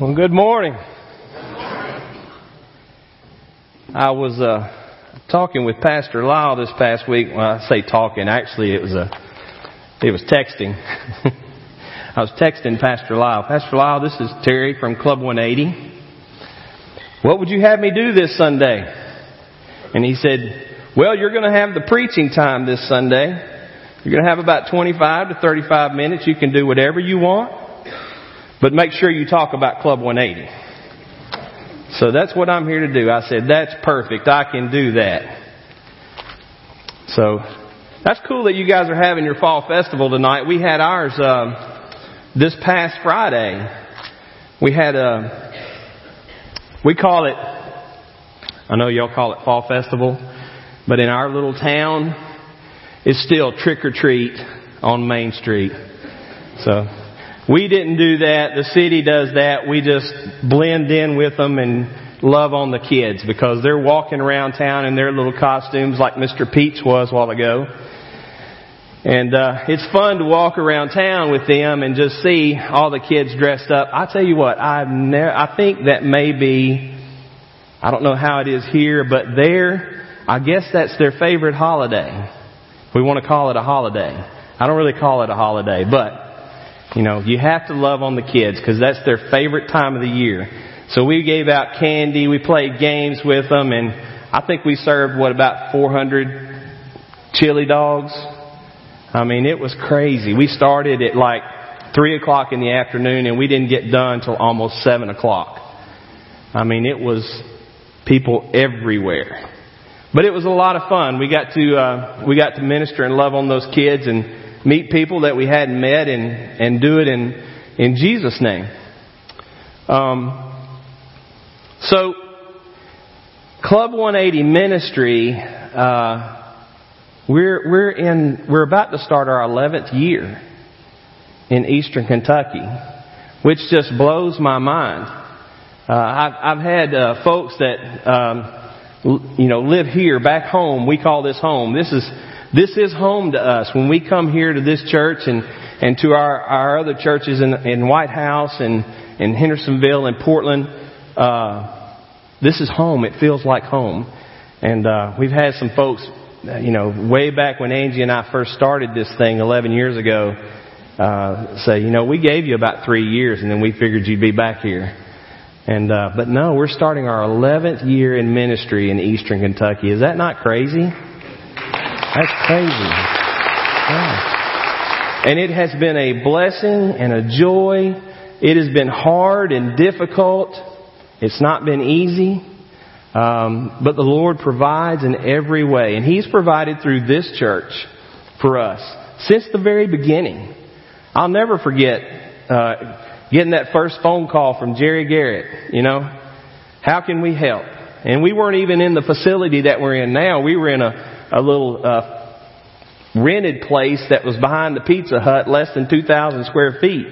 Well, good morning. I was uh, talking with Pastor Lyle this past week. When I say talking, actually it was a it was texting. I was texting Pastor Lyle. Pastor Lyle, this is Terry from Club 180. What would you have me do this Sunday? And he said, Well, you're going to have the preaching time this Sunday. You're going to have about 25 to 35 minutes. You can do whatever you want. But make sure you talk about Club 180. So that's what I'm here to do. I said, that's perfect. I can do that. So that's cool that you guys are having your fall festival tonight. We had ours um, this past Friday. We had a, we call it, I know y'all call it fall festival, but in our little town, it's still trick or treat on Main Street. So we didn't do that. The city does that. We just blend in with them and love on the kids because they're walking around town in their little costumes like Mr. Peach was a while ago. And uh, it's fun to walk around town with them and just see all the kids dressed up. I tell you what, I've never, I think that may be, I don't know how it is here, but there, I guess that's their favorite holiday. We want to call it a holiday. I don't really call it a holiday, but you know, you have to love on the kids because that's their favorite time of the year. So we gave out candy, we played games with them, and I think we served, what, about 400 chili dogs? I mean, it was crazy. We started at like 3 o'clock in the afternoon and we didn't get done until almost 7 o'clock. I mean, it was people everywhere. But it was a lot of fun. We got to, uh, we got to minister and love on those kids and meet people that we hadn't met and, and do it in, in Jesus' name. Um, so, Club 180 Ministry, uh, we're, we're in, we're about to start our 11th year in Eastern Kentucky, which just blows my mind. Uh, I've, I've had uh, folks that, um, you know, live here back home. We call this home. This is this is home to us. When we come here to this church and, and to our, our other churches in, in White House and in Hendersonville and Portland, uh, this is home. It feels like home. And uh, we've had some folks, you know, way back when Angie and I first started this thing 11 years ago, uh, say, you know, we gave you about three years and then we figured you'd be back here. And uh, but no, we're starting our 11th year in ministry in Eastern Kentucky. Is that not crazy? That's crazy. Yeah. And it has been a blessing and a joy. It has been hard and difficult. It's not been easy. Um, but the Lord provides in every way. And He's provided through this church for us since the very beginning. I'll never forget uh, getting that first phone call from Jerry Garrett. You know, how can we help? And we weren't even in the facility that we're in now. We were in a a little uh, rented place that was behind the Pizza Hut, less than 2,000 square feet.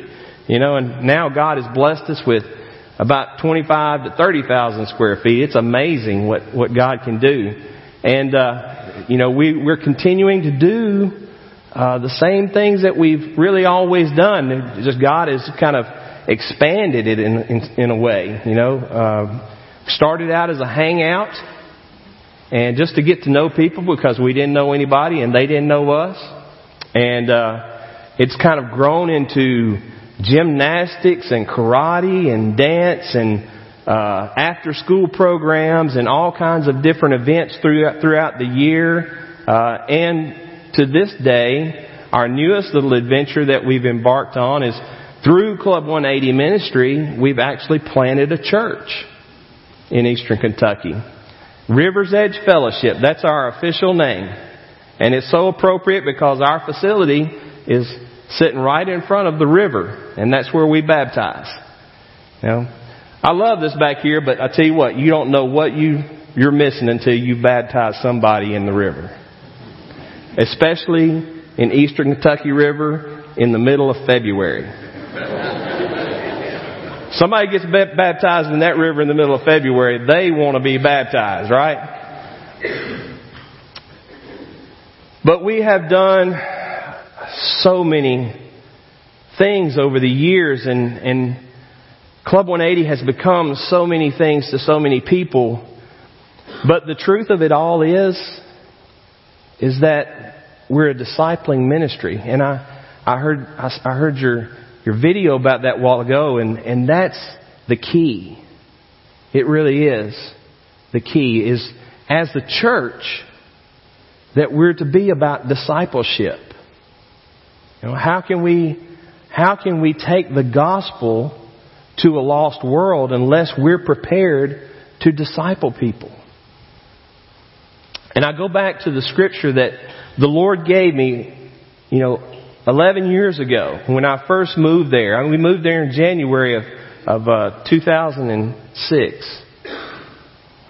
You know, and now God has blessed us with about 25 to 30,000 square feet. It's amazing what, what God can do. And, uh, you know, we, we're continuing to do, uh, the same things that we've really always done. Just God has kind of expanded it in, in, in a way, you know, uh, started out as a hangout and just to get to know people because we didn't know anybody and they didn't know us. And uh, it's kind of grown into gymnastics and karate and dance and uh, after school programs and all kinds of different events throughout, throughout the year. Uh, and to this day, our newest little adventure that we've embarked on is through Club 180 Ministry, we've actually planted a church in Eastern Kentucky. River's Edge Fellowship. That's our official name. And it's so appropriate because our facility is sitting right in front of the river. And that's where we baptize. You know, I love this back here, but I tell you what, you don't know what you, you're missing until you baptize somebody in the river. Especially in Eastern Kentucky River in the middle of February. Somebody gets baptized in that river in the middle of February, they want to be baptized, right? But we have done so many things over the years and, and Club 180 has become so many things to so many people, but the truth of it all is, is that we're a discipling ministry. And I, I heard, I, I heard your, your video about that while ago, and, and that's the key. It really is. The key is, as the church, that we're to be about discipleship. You know, how can we, how can we take the gospel to a lost world unless we're prepared to disciple people? And I go back to the scripture that the Lord gave me, you know, 11 years ago when I first moved there. I mean, we moved there in January of, of uh, 2006.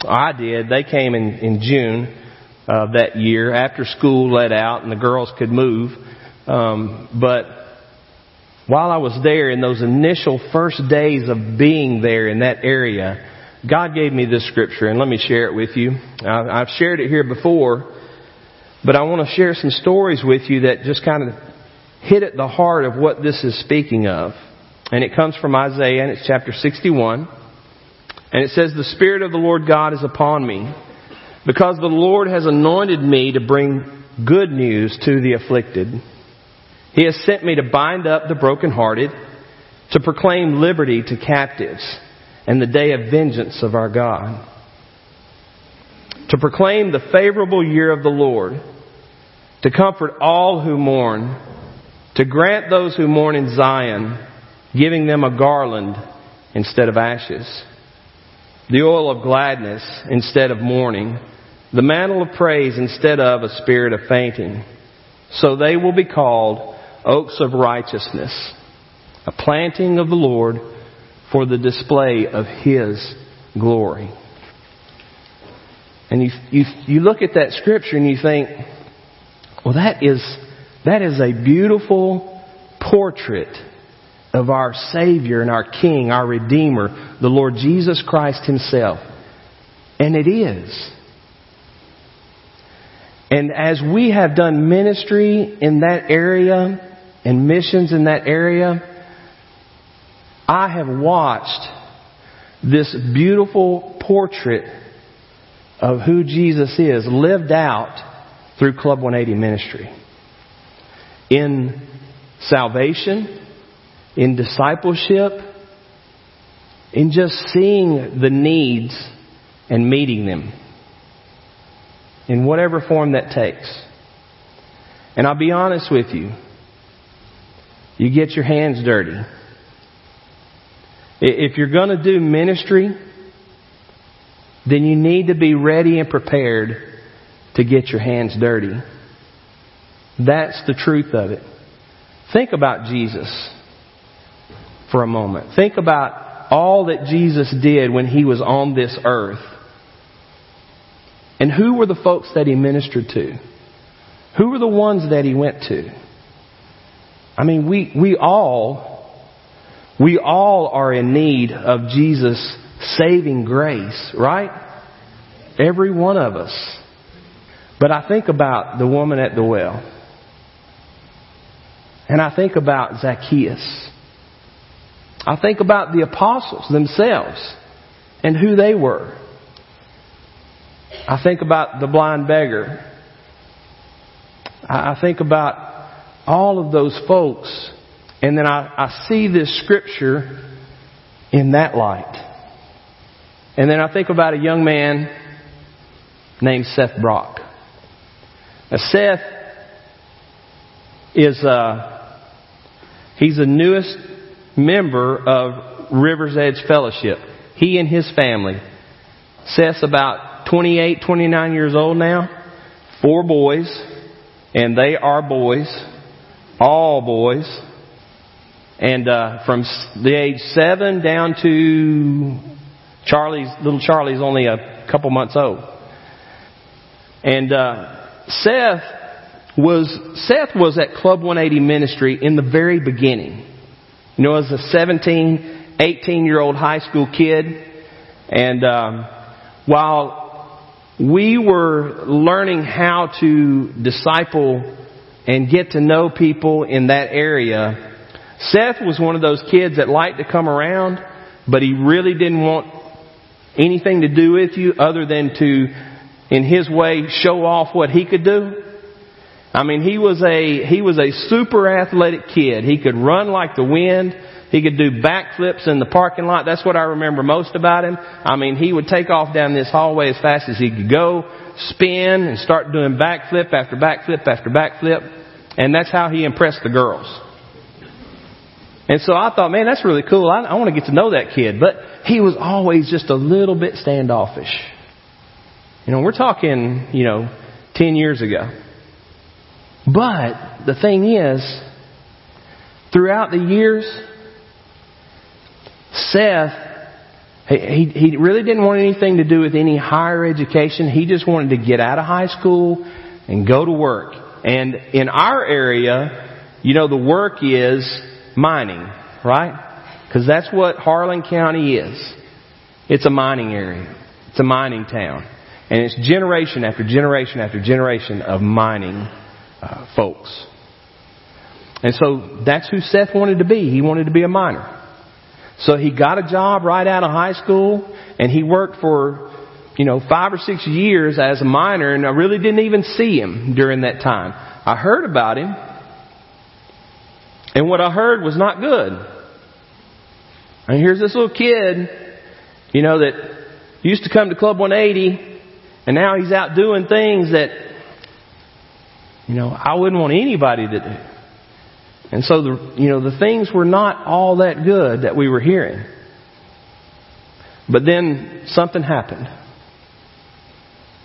I did. They came in, in June of that year after school let out and the girls could move. Um, but while I was there in those initial first days of being there in that area, God gave me this scripture and let me share it with you. I've shared it here before, but I want to share some stories with you that just kind of hit at the heart of what this is speaking of. And it comes from Isaiah and it's chapter 61. And it says, The Spirit of the Lord God is upon me because the Lord has anointed me to bring good news to the afflicted. He has sent me to bind up the brokenhearted, to proclaim liberty to captives, and the day of vengeance of our God. To proclaim the favorable year of the Lord, to comfort all who mourn, to grant those who mourn in Zion, giving them a garland instead of ashes, the oil of gladness instead of mourning, the mantle of praise instead of a spirit of fainting. So they will be called oaks of righteousness, a planting of the Lord for the display of His glory. And you, you, you look at that scripture and you think, well, that is, that is a beautiful portrait of our Savior and our King, our Redeemer, the Lord Jesus Christ Himself. And it is. And as we have done ministry in that area and missions in that area, I have watched this beautiful portrait of who Jesus is lived out through Club 180 ministry. In salvation, in discipleship, in just seeing the needs and meeting them in whatever form that takes. And I'll be honest with you, you get your hands dirty. If you're going to do ministry, then you need to be ready and prepared to get your hands dirty. That's the truth of it. Think about Jesus for a moment. Think about all that Jesus did when he was on this earth. And who were the folks that he ministered to? Who were the ones that he went to? I mean, we, we all, we all are in need of Jesus' saving grace, right? Every one of us. But I think about the woman at the well. And I think about Zacchaeus. I think about the apostles themselves and who they were. I think about the blind beggar. I think about all of those folks, and then I, I see this scripture in that light. And then I think about a young man named Seth Brock. Now, Seth is uh, he's the newest member of River's Edge Fellowship. He and his family. Seth's about 28, 29 years old now, four boys, and they are boys, all boys, and uh, from the age seven down to Charlie's little Charlie's only a couple months old, and uh, Seth was Seth was at Club 180 Ministry in the very beginning. You know, as a 17, 18 year old high school kid, and um, while we were learning how to disciple and get to know people in that area. Seth was one of those kids that liked to come around, but he really didn't want anything to do with you other than to, in his way, show off what he could do. I mean, he was a, he was a super athletic kid. He could run like the wind. He could do backflips in the parking lot. That's what I remember most about him. I mean, he would take off down this hallway as fast as he could go, spin, and start doing backflip after backflip after backflip. And that's how he impressed the girls. And so I thought, man, that's really cool. I, I want to get to know that kid. But he was always just a little bit standoffish. You know, we're talking, you know, 10 years ago. But the thing is, throughout the years, Seth, he, he really didn't want anything to do with any higher education. He just wanted to get out of high school and go to work. And in our area, you know, the work is mining, right? Because that's what Harlan County is. It's a mining area. It's a mining town. And it's generation after generation after generation of mining uh, folks. And so that's who Seth wanted to be. He wanted to be a miner. So he got a job right out of high school and he worked for, you know, five or six years as a miner and I really didn't even see him during that time. I heard about him and what I heard was not good. And here's this little kid, you know, that used to come to Club 180 and now he's out doing things that, you know, I wouldn't want anybody to do. And so the, you know, the things were not all that good that we were hearing. But then something happened.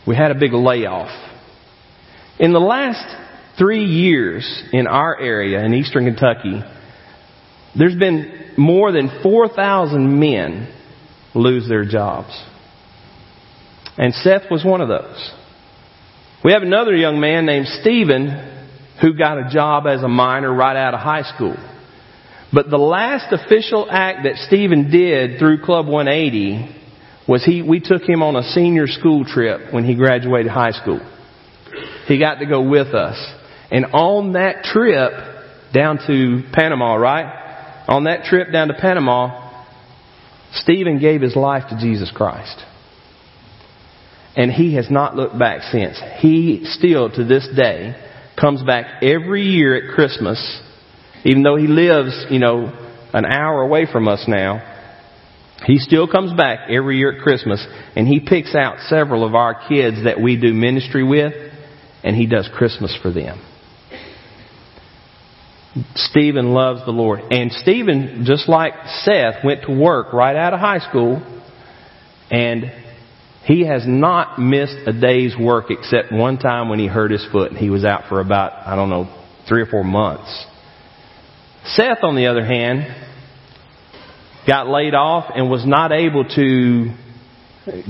We had a big layoff. In the last three years in our area in eastern Kentucky, there's been more than 4,000 men lose their jobs. And Seth was one of those. We have another young man named Stephen who got a job as a miner right out of high school. But the last official act that Stephen did through Club 180 was he, we took him on a senior school trip when he graduated high school. He got to go with us. And on that trip down to Panama, right? On that trip down to Panama, Stephen gave his life to Jesus Christ. And he has not looked back since. He still, to this day, comes back every year at Christmas, even though he lives, you know, an hour away from us now. He still comes back every year at Christmas and he picks out several of our kids that we do ministry with and he does Christmas for them. Stephen loves the Lord. And Stephen, just like Seth, went to work right out of high school and he has not missed a day's work except one time when he hurt his foot and he was out for about, I don't know, three or four months. Seth, on the other hand, got laid off and was not able to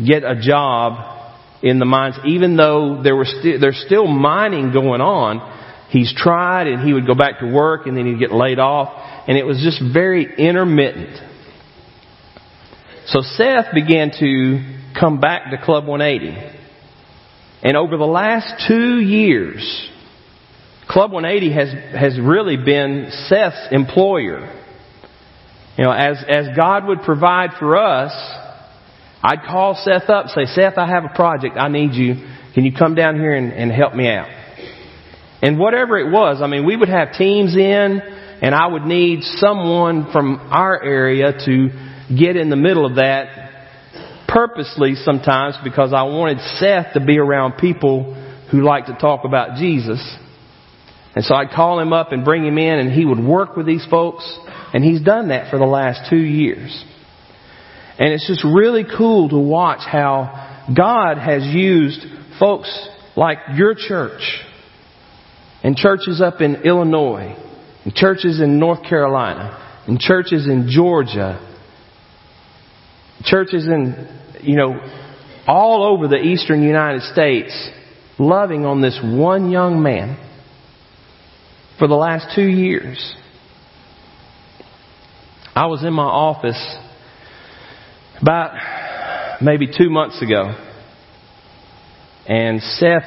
get a job in the mines, even though there was there's still mining going on. He's tried and he would go back to work and then he'd get laid off and it was just very intermittent. So Seth began to come back to Club 180. And over the last two years, Club 180 has, has really been Seth's employer. You know, as, as God would provide for us, I'd call Seth up say, Seth, I have a project. I need you. Can you come down here and, and help me out? And whatever it was, I mean, we would have teams in and I would need someone from our area to get in the middle of that purposely sometimes because I wanted Seth to be around people who like to talk about Jesus. And so I'd call him up and bring him in and he would work with these folks and he's done that for the last two years. And it's just really cool to watch how God has used folks like your church and churches up in Illinois and churches in North Carolina and churches in Georgia churches in, you know, all over the eastern United States loving on this one young man for the last two years. I was in my office about maybe two months ago, and Seth,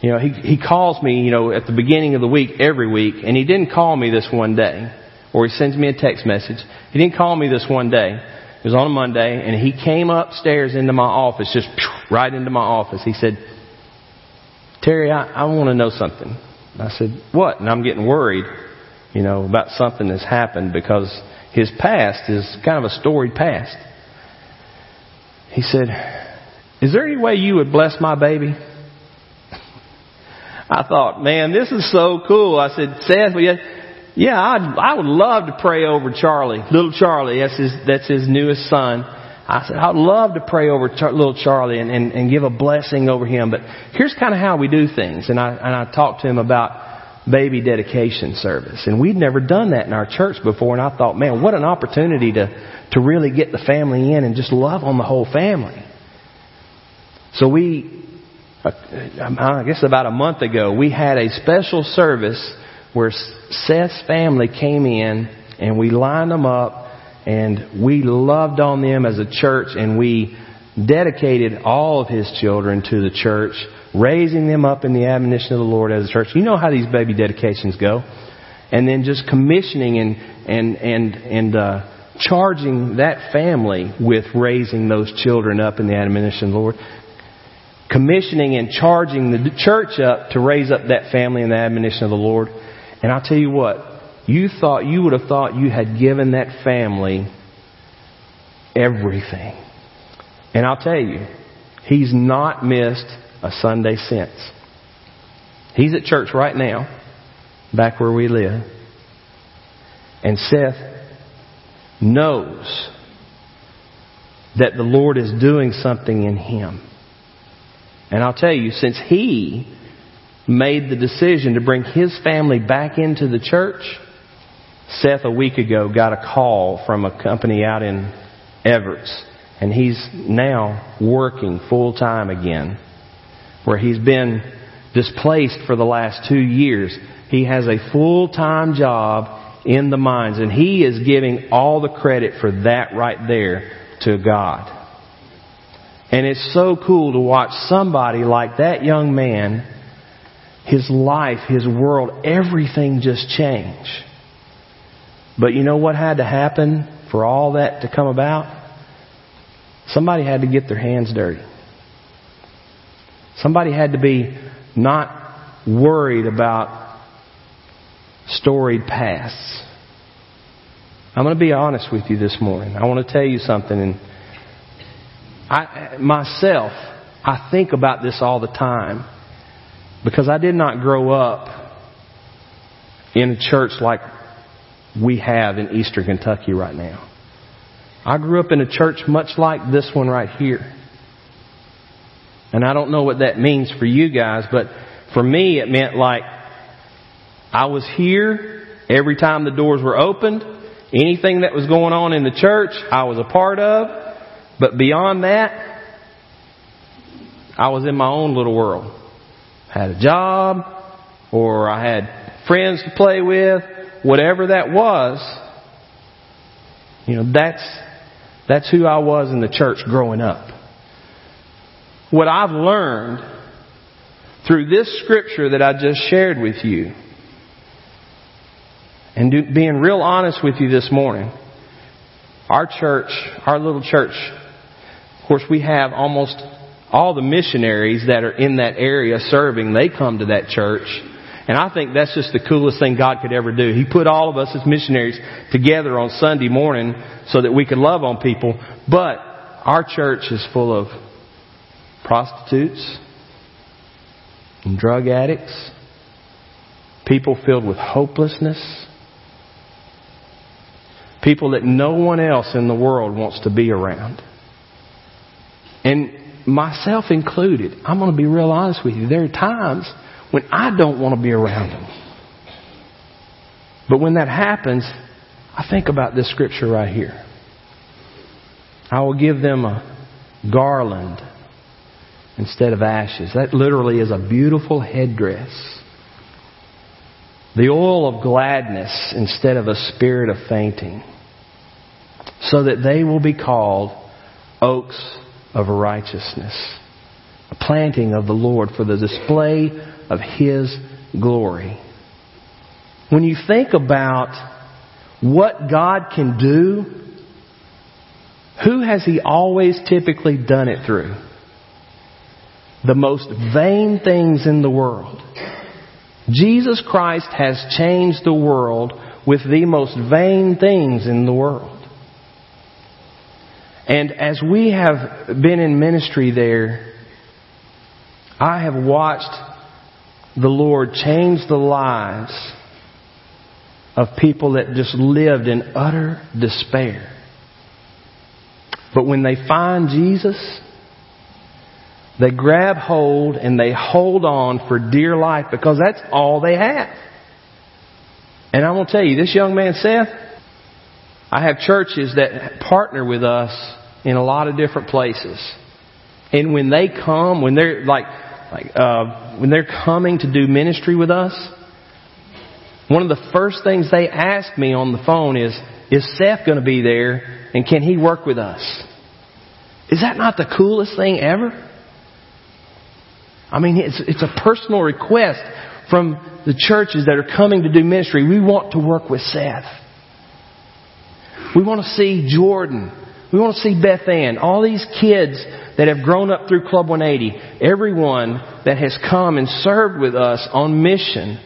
you know, he, he calls me, you know, at the beginning of the week every week, and he didn't call me this one day. or he sends me a text message. He didn't call me this one day. It was on a Monday, and he came upstairs into my office, just right into my office. He said, Terry, I, I want to know something. I said, what? And I'm getting worried, you know, about something that's happened because his past is kind of a storied past. He said, is there any way you would bless my baby? I thought, man, this is so cool. I said, Seth, will yeah, yeah, I'd, I would love to pray over Charlie, little Charlie. That's his, that's his newest son. I said, I'd love to pray over Char- little Charlie and, and, and give a blessing over him. But here's kind of how we do things. And I, and I talked to him about baby dedication service. And we'd never done that in our church before. And I thought, man, what an opportunity to, to really get the family in and just love on the whole family. So we uh, I guess about a month ago, we had a special service where Seth's family came in and we lined them up and we loved on them as a church and we dedicated all of his children to the church, raising them up in the admonition of the Lord as a church. You know how these baby dedications go. And then just commissioning and, and, and, and, uh, charging that family with raising those children up in the admonition of the Lord commissioning and charging the church up to raise up that family in the admonition of the Lord. And I'll tell you what, you thought, you would have thought you had given that family everything. And I'll tell you, he's not missed a Sunday since. He's at church right now, back where we live. And Seth knows that the Lord is doing something in him. And I'll tell you, since he made the decision to bring his family back into the church, Seth a week ago got a call from a company out in Evarts. And he's now working full time again. Where he's been displaced for the last two years. He has a full time job in the mines and he is giving all the credit for that right there to God. And it's so cool to watch somebody like that young man, his life, his world, everything just changed. But you know what had to happen for all that to come about? Somebody had to get their hands dirty. Somebody had to be not worried about storied pasts. I'm going to be honest with you this morning. I want to tell you something and I, myself, I think about this all the time because I did not grow up in a church like we have in eastern Kentucky right now. I grew up in a church much like this one right here. And I don't know what that means for you guys, but for me it meant like I was here every time the doors were opened. Anything that was going on in the church, I was a part of. But beyond that, I was in my own little world. Had a job, or I had friends to play with, whatever that was. You know, that's, that's who I was in the church growing up. What I've learned through this scripture that I just shared with you, and do, being real honest with you this morning, our church, our little church of course, we have almost all the missionaries that are in that area serving, they come to that church. And I think that's just the coolest thing God could ever do. He put all of us as missionaries together on Sunday morning so that we could love on people. But our church is full of prostitutes and drug addicts, people filled with hopelessness, people that no one else in the world wants to be around. And myself included, I'm going to be real honest with you. There are times when I don't want to be around them. But when that happens, I think about this scripture right here. I will give them a garland instead of ashes. That literally is a beautiful headdress. The oil of gladness instead of a spirit of fainting. So that they will be called oaks of righteousness, a planting of the Lord for the display of His glory. When you think about what God can do, who has He always typically done it through? The most vain things in the world. Jesus Christ has changed the world with the most vain things in the world. And as we have been in ministry there, I have watched the Lord change the lives of people that just lived in utter despair. But when they find Jesus, they grab hold and they hold on for dear life because that's all they have. And I'm going to tell you, this young man, Seth, I have churches that partner with us in a lot of different places. And when they come, when they're like, like, uh, when they're coming to do ministry with us, one of the first things they ask me on the phone is, is Seth going to be there and can he work with us? Is that not the coolest thing ever? I mean, it's, it's a personal request from the churches that are coming to do ministry. We want to work with Seth. We want to see Jordan. We want to see Beth Ann. All these kids that have grown up through Club 180. Everyone that has come and served with us on mission.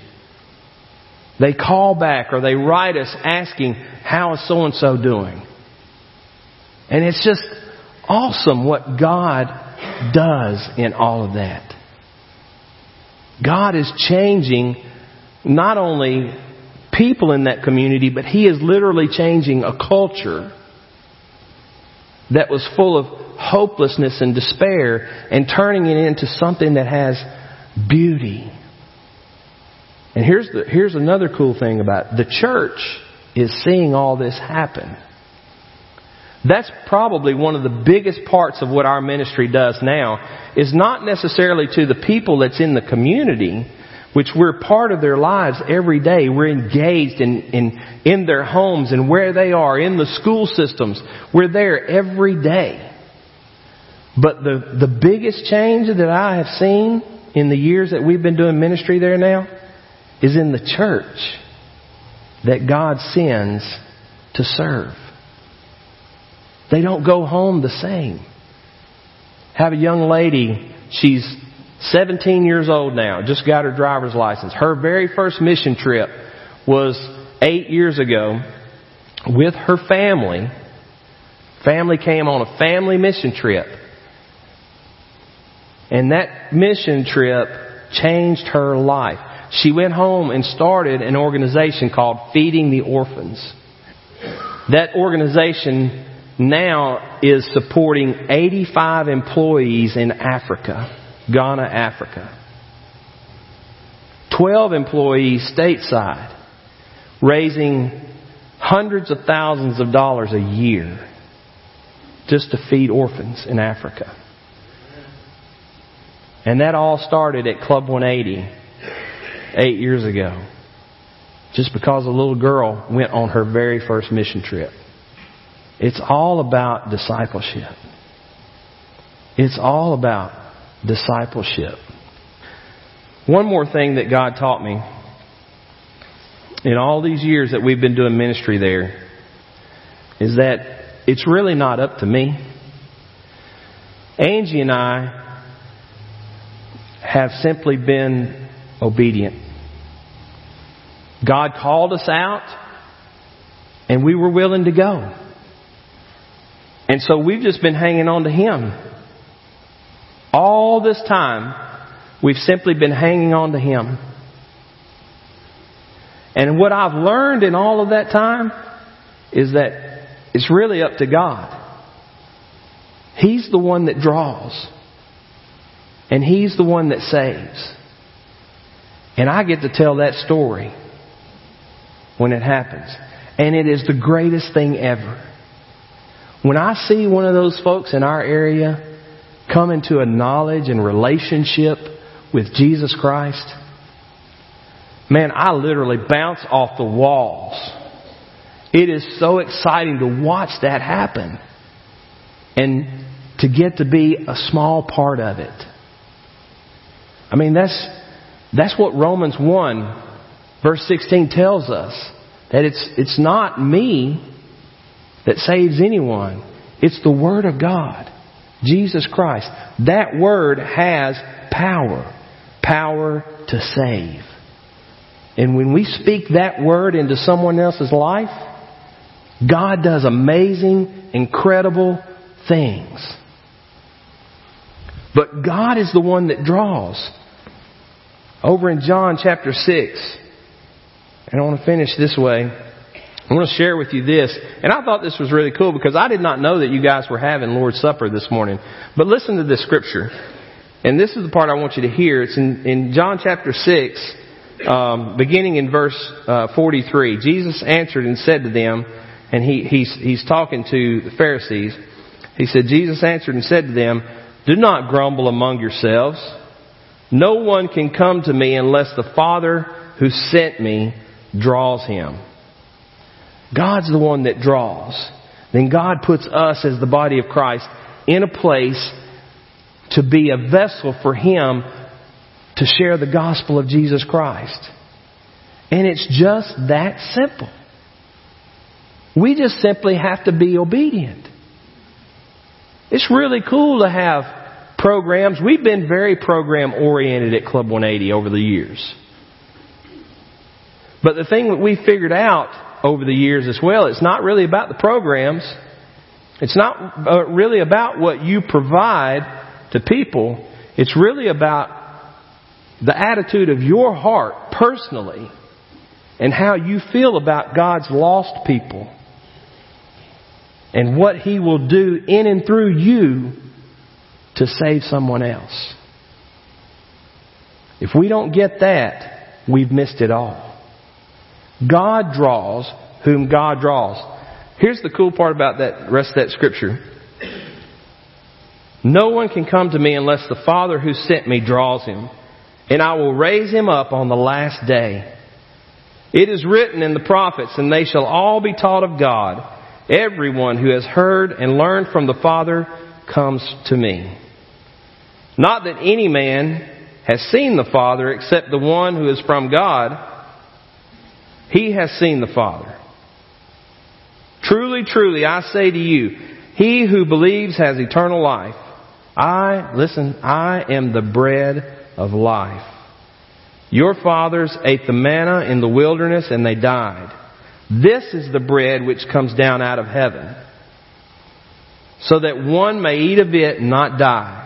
They call back or they write us asking, how is so and so doing? And it's just awesome what God does in all of that. God is changing not only people in that community, but He is literally changing a culture that was full of hopelessness and despair and turning it into something that has beauty. And here's, the, here's another cool thing about it. The church is seeing all this happen. That's probably one of the biggest parts of what our ministry does now is not necessarily to the people that's in the community, which we're part of their lives every day. We're engaged in, in, in their homes and where they are, in the school systems. We're there every day. But the, the biggest change that I have seen in the years that we've been doing ministry there now is in the church that God sends to serve. They don't go home the same. Have a young lady, she's 17 years old now, just got her driver's license. Her very first mission trip was eight years ago with her family. Family came on a family mission trip. And that mission trip changed her life. She went home and started an organization called Feeding the Orphans. That organization now is supporting 85 employees in Africa, Ghana, Africa. 12 employees stateside, raising hundreds of thousands of dollars a year just to feed orphans in Africa. And that all started at Club 180 eight years ago. Just because a little girl went on her very first mission trip. It's all about discipleship. It's all about discipleship. One more thing that God taught me in all these years that we've been doing ministry there is that it's really not up to me. Angie and I have simply been obedient. God called us out and we were willing to go. And so we've just been hanging on to Him. All this time, we've simply been hanging on to Him. And what I've learned in all of that time is that it's really up to God. He's the one that draws. And He's the one that saves. And I get to tell that story when it happens. And it is the greatest thing ever. When I see one of those folks in our area come into a knowledge and relationship with Jesus Christ, man, I literally bounce off the walls. It is so exciting to watch that happen and to get to be a small part of it. I mean, that's, that's what Romans 1 verse 16 tells us. That it's, it's not me that saves anyone. It's the Word of God. Jesus Christ. That Word has power. Power to save. And when we speak that Word into someone else's life, God does amazing, incredible things. But God is the one that draws. Over in John chapter 6, and I want to finish this way. I want to share with you this. And I thought this was really cool because I did not know that you guys were having Lord's Supper this morning. But listen to this scripture. And this is the part I want you to hear. It's in, in John chapter 6, um, beginning in verse uh, 43. Jesus answered and said to them, and he, he's, he's talking to the Pharisees. He said, Jesus answered and said to them, Do not grumble among yourselves. No one can come to me unless the Father who sent me draws him. God's the one that draws. Then God puts us as the body of Christ in a place to be a vessel for Him to share the gospel of Jesus Christ. And it's just that simple. We just simply have to be obedient. It's really cool to have programs. We've been very program oriented at Club 180 over the years. But the thing that we figured out over the years as well, it's not really about the programs. It's not uh, really about what you provide to people. It's really about the attitude of your heart personally and how you feel about God's lost people and what He will do in and through you to save someone else. If we don't get that, we've missed it all. God draws whom God draws. Here's the cool part about that rest of that scripture. No one can come to me unless the Father who sent me draws him, and I will raise him up on the last day. It is written in the prophets, and they shall all be taught of God. Everyone who has heard and learned from the Father comes to me. Not that any man has seen the Father except the one who is from God. He has seen the Father. Truly, truly, I say to you, he who believes has eternal life. I, listen, I am the bread of life. Your fathers ate the manna in the wilderness and they died. This is the bread which comes down out of heaven, so that one may eat of it and not die.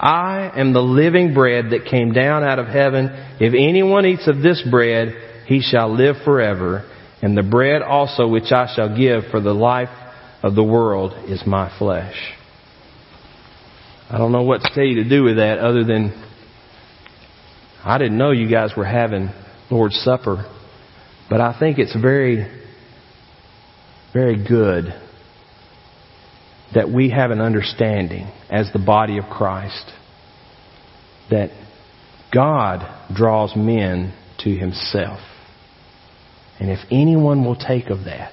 I am the living bread that came down out of heaven. If anyone eats of this bread, he shall live forever. And the bread also which I shall give for the life of the world is my flesh. I don't know what you to do with that other than I didn't know you guys were having Lord's Supper. But I think it's very, very good that we have an understanding as the body of Christ that God draws men to himself. And if anyone will take of that,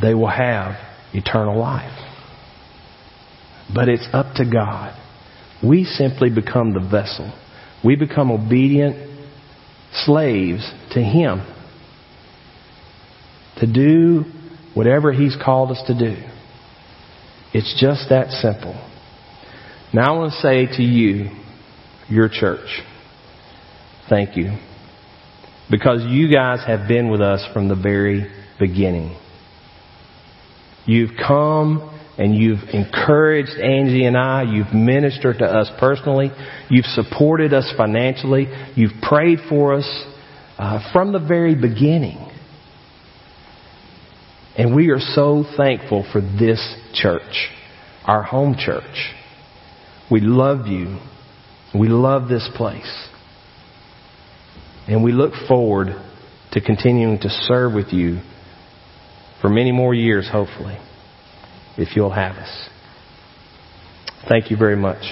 they will have eternal life. But it's up to God. We simply become the vessel. We become obedient slaves to Him to do whatever He's called us to do. It's just that simple. Now I want to say to you, your church, thank you because you guys have been with us from the very beginning. You've come and you've encouraged Angie and I. You've ministered to us personally. You've supported us financially. You've prayed for us uh, from the very beginning. And we are so thankful for this church, our home church. We love you. We love this place. And we look forward to continuing to serve with you for many more years, hopefully, if you'll have us. Thank you very much.